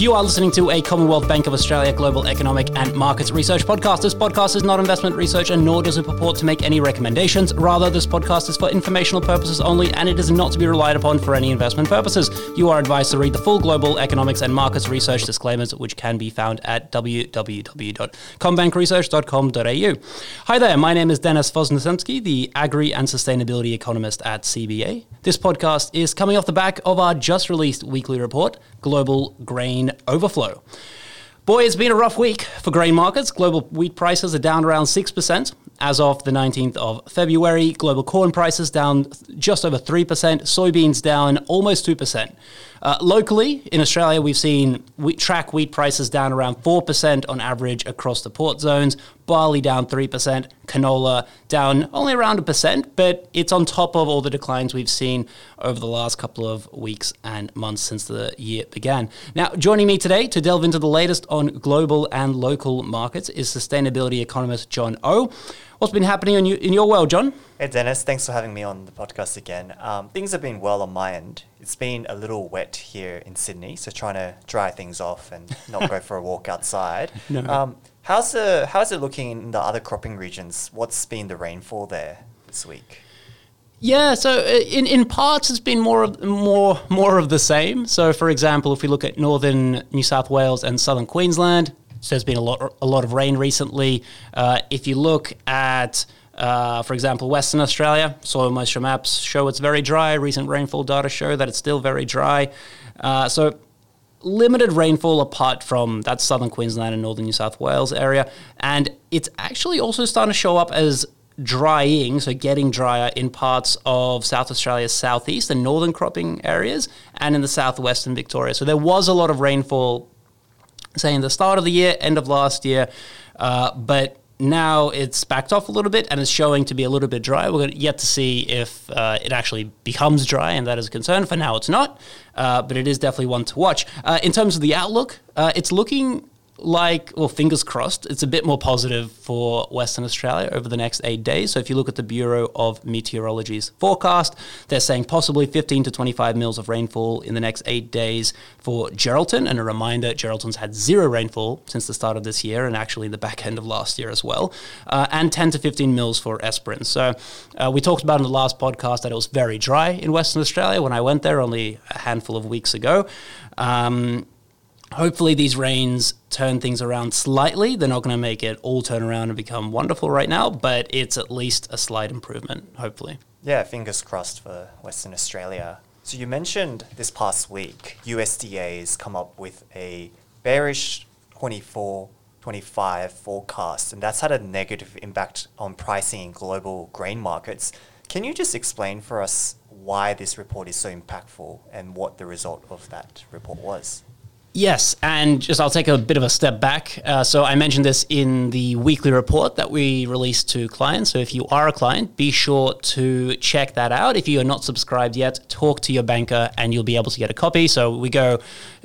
You are listening to a Commonwealth Bank of Australia Global Economic and Markets Research podcast. This podcast is not investment research and nor does it purport to make any recommendations. Rather, this podcast is for informational purposes only and it is not to be relied upon for any investment purposes. You are advised to read the full global economics and markets research disclaimers, which can be found at www.commbankresearch.com.au. Hi there, my name is Dennis Voznesenski, the Agri and Sustainability Economist at CBA. This podcast is coming off the back of our just released weekly report, Global Grain overflow. Boy, it's been a rough week for grain markets. Global wheat prices are down around 6% as of the 19th of February. Global corn prices down just over 3%, soybeans down almost 2%. Uh, locally in Australia, we've seen wheat, track wheat prices down around 4% on average across the port zones, barley down 3%, canola down only around a percent, but it's on top of all the declines we've seen over the last couple of weeks and months since the year began. Now, joining me today to delve into the latest on global and local markets is sustainability economist John O. What's been happening in, you, in your world, John? Hey, Dennis. Thanks for having me on the podcast again. Um, things have been well on my end. It's been a little wet here in Sydney, so trying to dry things off and not go for a walk outside. No. Um, how's, the, how's it looking in the other cropping regions? What's been the rainfall there this week? Yeah, so uh, in, in parts it's been more of more more of the same. So, for example, if we look at northern New South Wales and southern Queensland, so there's been a lot, a lot of rain recently. Uh, if you look at, uh, for example, Western Australia, soil moisture maps show it's very dry. Recent rainfall data show that it's still very dry. Uh, so limited rainfall apart from that southern Queensland and northern New South Wales area. And it's actually also starting to show up as drying, so getting drier in parts of South Australia's southeast and northern cropping areas and in the southwest and Victoria. So there was a lot of rainfall saying the start of the year, end of last year, uh, but now it's backed off a little bit and it's showing to be a little bit dry. We're yet to see if uh, it actually becomes dry, and that is a concern. For now, it's not, uh, but it is definitely one to watch. Uh, in terms of the outlook, uh, it's looking like, well, fingers crossed, it's a bit more positive for Western Australia over the next eight days. So if you look at the Bureau of Meteorology's forecast, they're saying possibly 15 to 25 mils of rainfall in the next eight days for Geraldton. And a reminder, Geraldton's had zero rainfall since the start of this year and actually the back end of last year as well. Uh, and 10 to 15 mils for Esperance. So uh, we talked about in the last podcast that it was very dry in Western Australia when I went there only a handful of weeks ago. Um, hopefully these rains turn things around slightly. They're not going to make it all turn around and become wonderful right now, but it's at least a slight improvement, hopefully. Yeah, fingers crossed for Western Australia. So you mentioned this past week, USDA has come up with a bearish 24 25 forecast, and that's had a negative impact on pricing in global grain markets. Can you just explain for us why this report is so impactful and what the result of that report was? Yes, and just I'll take a bit of a step back. Uh, so I mentioned this in the weekly report that we release to clients. So if you are a client, be sure to check that out. If you are not subscribed yet, talk to your banker and you'll be able to get a copy. So we go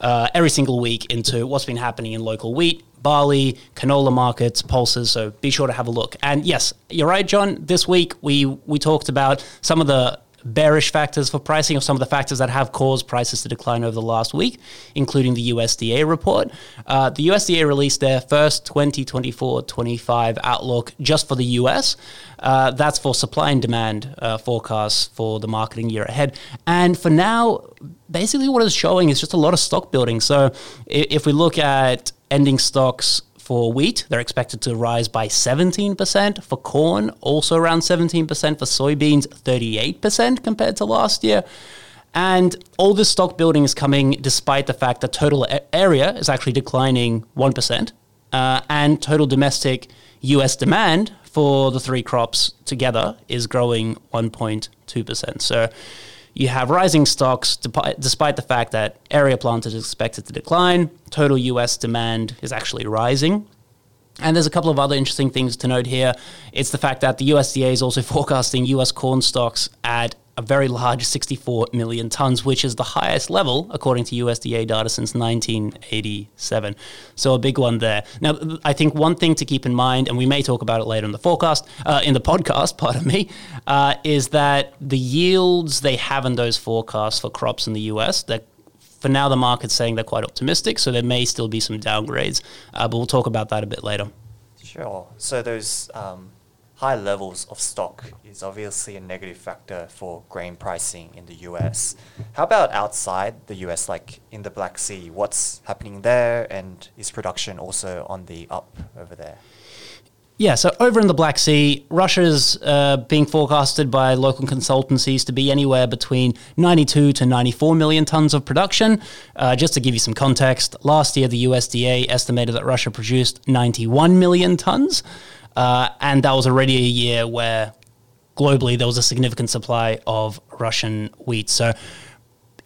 uh, every single week into what's been happening in local wheat, barley, canola markets, pulses. So be sure to have a look. And yes, you're right, John. This week we we talked about some of the bearish factors for pricing or some of the factors that have caused prices to decline over the last week, including the USDA report. Uh, the USDA released their first 2024 25 outlook just for the US. Uh, that's for supply and demand uh, forecasts for the marketing year ahead. And for now, basically what it's showing is just a lot of stock building. So if we look at ending stocks for wheat, they're expected to rise by 17%. For corn, also around 17%. For soybeans, 38% compared to last year. And all this stock building is coming despite the fact that total area is actually declining 1%. Uh, and total domestic US demand for the three crops together is growing 1.2%. So you have rising stocks despite the fact that area planted is expected to decline. Total US demand is actually rising. And there's a couple of other interesting things to note here. It's the fact that the USDA is also forecasting US corn stocks at a very large 64 million tons, which is the highest level, according to USDA data, since 1987. So a big one there. Now, I think one thing to keep in mind, and we may talk about it later in the forecast, uh, in the podcast, pardon me, uh, is that the yields they have in those forecasts for crops in the US, they're for now, the market's saying they're quite optimistic, so there may still be some downgrades, uh, but we'll talk about that a bit later. Sure. So those um, high levels of stock is obviously a negative factor for grain pricing in the US. How about outside the US, like in the Black Sea? What's happening there, and is production also on the up over there? Yeah, so over in the Black Sea, Russia's uh, being forecasted by local consultancies to be anywhere between 92 to 94 million tons of production. Uh, just to give you some context, last year the USDA estimated that Russia produced 91 million tons, uh, and that was already a year where globally there was a significant supply of Russian wheat. So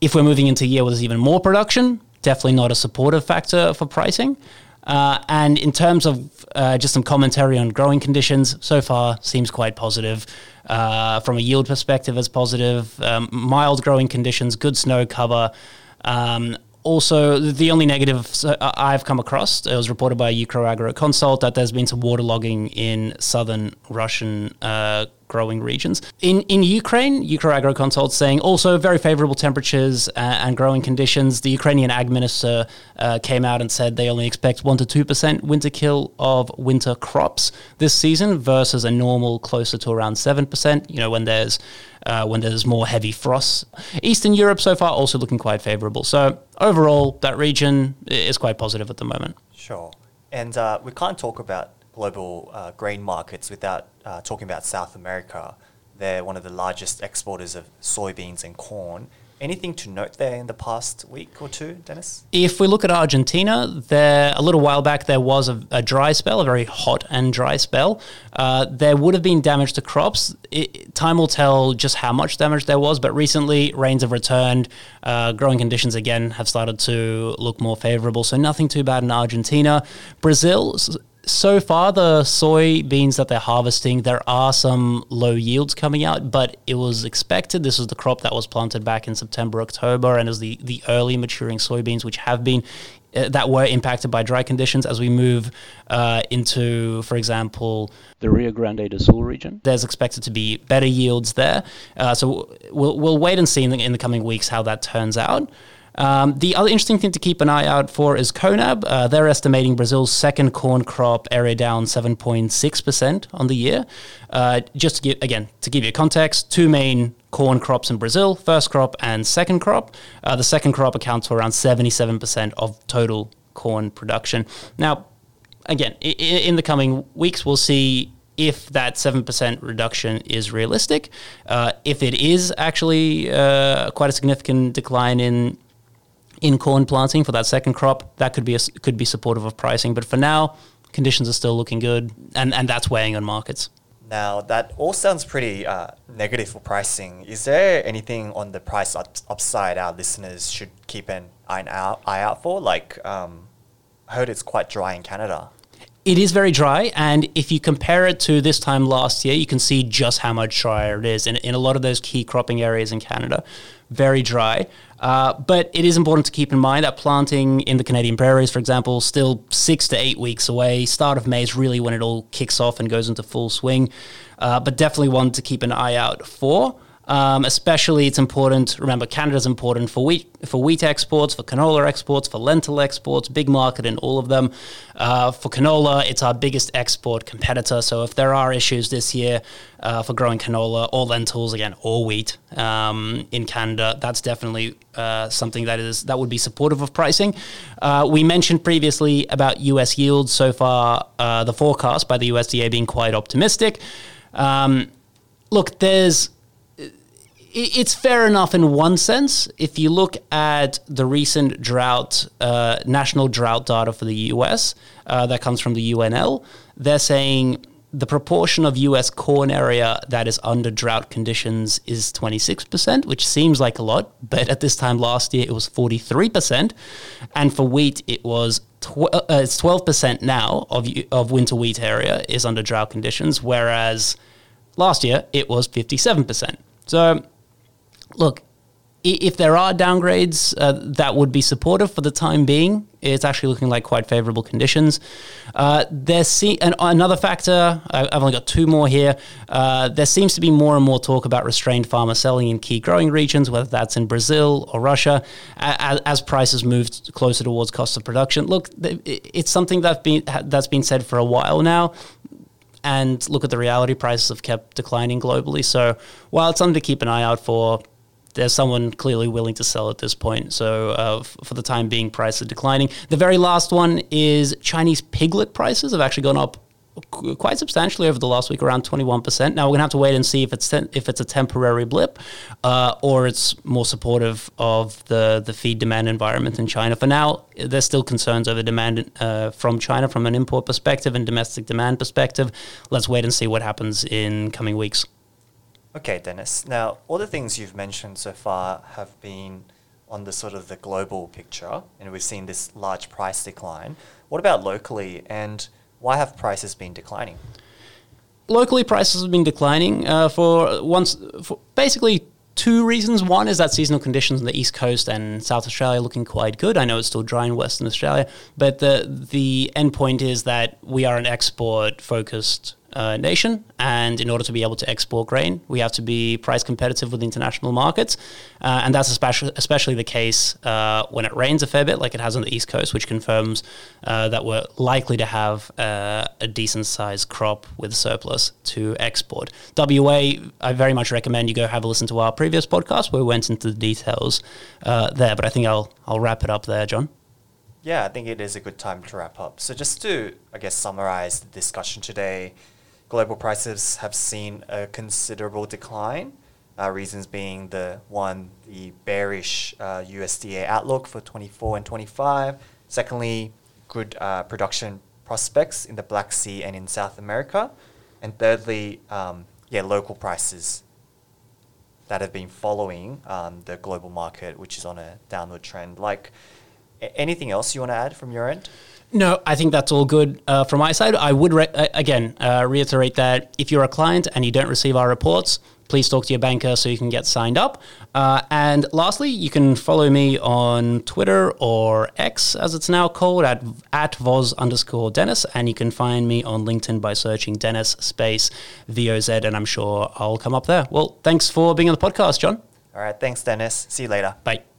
if we're moving into a year where there's even more production, definitely not a supportive factor for pricing. Uh, and in terms of uh, just some commentary on growing conditions, so far seems quite positive. Uh, from a yield perspective, as positive. Um, mild growing conditions, good snow cover. Um, also, the only negative I've come across, it was reported by UkrAgroConsult that there's been some waterlogging in southern Russian uh, growing regions. In in Ukraine, UkrAgroConsult saying also very favorable temperatures uh, and growing conditions. The Ukrainian ag minister uh, came out and said they only expect one to two percent winter kill of winter crops this season versus a normal closer to around seven percent. You know when there's uh, when there's more heavy frosts. Eastern Europe so far also looking quite favorable. So overall, that region is quite positive at the moment. Sure. And uh, we can't talk about global uh, grain markets without uh, talking about South America. They're one of the largest exporters of soybeans and corn. Anything to note there in the past week or two, Dennis? If we look at Argentina, there a little while back there was a, a dry spell, a very hot and dry spell. Uh, there would have been damage to crops. It, time will tell just how much damage there was, but recently rains have returned. Uh, growing conditions again have started to look more favorable, so nothing too bad in Argentina. Brazil so far the soybeans that they're harvesting there are some low yields coming out but it was expected this was the crop that was planted back in september october and is the, the early maturing soybeans which have been uh, that were impacted by dry conditions as we move uh, into, for example, the Rio Grande do Sul region. There's expected to be better yields there. Uh, so we'll, we'll wait and see in the, in the coming weeks how that turns out. Um, the other interesting thing to keep an eye out for is CONAB. Uh, they're estimating Brazil's second corn crop area down 7.6% on the year. Uh, just to give, again, to give you context, two main corn crops in Brazil, first crop and second crop. Uh, the second crop accounts for around 77% of total corn production. Now, again, I- in the coming weeks, we'll see if that 7% reduction is realistic. Uh, if it is actually uh, quite a significant decline in in corn planting for that second crop, that could be a, could be supportive of pricing. But for now, conditions are still looking good, and, and that's weighing on markets. Now that all sounds pretty uh, negative for pricing. Is there anything on the price up- upside our listeners should keep an eye out, eye out for? Like, um, I heard it's quite dry in Canada. It is very dry, and if you compare it to this time last year, you can see just how much drier it is. In, in a lot of those key cropping areas in Canada, very dry. Uh, but it is important to keep in mind that planting in the Canadian prairies, for example, still six to eight weeks away. Start of May is really when it all kicks off and goes into full swing. Uh, but definitely one to keep an eye out for. Um, especially, it's important. Remember, Canada's important for wheat for wheat exports, for canola exports, for lentil exports. Big market in all of them. Uh, for canola, it's our biggest export competitor. So if there are issues this year uh, for growing canola or lentils, again, or wheat um, in Canada, that's definitely uh, something that is that would be supportive of pricing. Uh, we mentioned previously about U.S. yields. So far, uh, the forecast by the USDA being quite optimistic. Um, look, there's it's fair enough in one sense. If you look at the recent drought, uh, national drought data for the US, uh, that comes from the UNL, they're saying the proportion of US corn area that is under drought conditions is 26%, which seems like a lot, but at this time last year it was 43%. And for wheat, it was tw- uh, it's 12% now of, of winter wheat area is under drought conditions, whereas last year it was 57%. So look, if there are downgrades, uh, that would be supportive for the time being. It's actually looking like quite favorable conditions. Uh, there see another factor. I've only got two more here. Uh, there seems to be more and more talk about restrained farmer selling in key growing regions, whether that's in Brazil or Russia, as, as prices move closer towards cost of production. Look, it's something that's been that's been said for a while now and look at the reality prices have kept declining globally. So while it's something to keep an eye out for, there's someone clearly willing to sell at this point. So uh, f- for the time being, prices are declining. The very last one is Chinese piglet prices have actually gone up quite substantially over the last week, around 21%. Now we're gonna have to wait and see if it's ten- if it's a temporary blip uh, or it's more supportive of the the feed demand environment in China. For now, there's still concerns over demand uh, from China from an import perspective and domestic demand perspective. Let's wait and see what happens in coming weeks. Okay, Dennis. Now, all the things you've mentioned so far have been on the sort of the global picture, and we've seen this large price decline. What about locally, and why have prices been declining? Locally, prices have been declining uh, for once, for basically two reasons. One is that seasonal conditions on the east coast and South Australia are looking quite good. I know it's still dry in Western Australia, but the the end point is that we are an export focused uh, nation, and in order to be able to export grain, we have to be price competitive with international markets, uh, and that's especially especially the case uh, when it rains a fair bit, like it has on the east coast, which confirms uh, that we're likely to have uh, a decent sized crop with a surplus to export. WA, I very much recommend you go have a listen to our previous podcast where we went into the details uh, there, but I think I'll I'll wrap it up there, John. Yeah, I think it is a good time to wrap up. So just to, I guess, summarize the discussion today global prices have seen a considerable decline. Uh, reasons being the one, the bearish uh, USDA outlook for 24 and 25. Secondly, good uh, production prospects in the Black Sea and in South America. And thirdly, um, yeah, local prices that have been following um, the global market, which is on a downward trend. Like, a- anything else you want to add from your end? No, I think that's all good uh, from my side. I would re- again uh, reiterate that if you're a client and you don't receive our reports, please talk to your banker so you can get signed up. Uh, and lastly, you can follow me on Twitter or X, as it's now called, at at voz underscore Dennis, and you can find me on LinkedIn by searching Dennis space VOZ, and I'm sure I'll come up there. Well, thanks for being on the podcast, John. All right, thanks, Dennis. See you later. Bye.